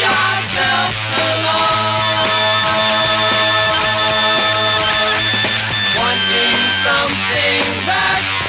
yourselves alone, wanting something that.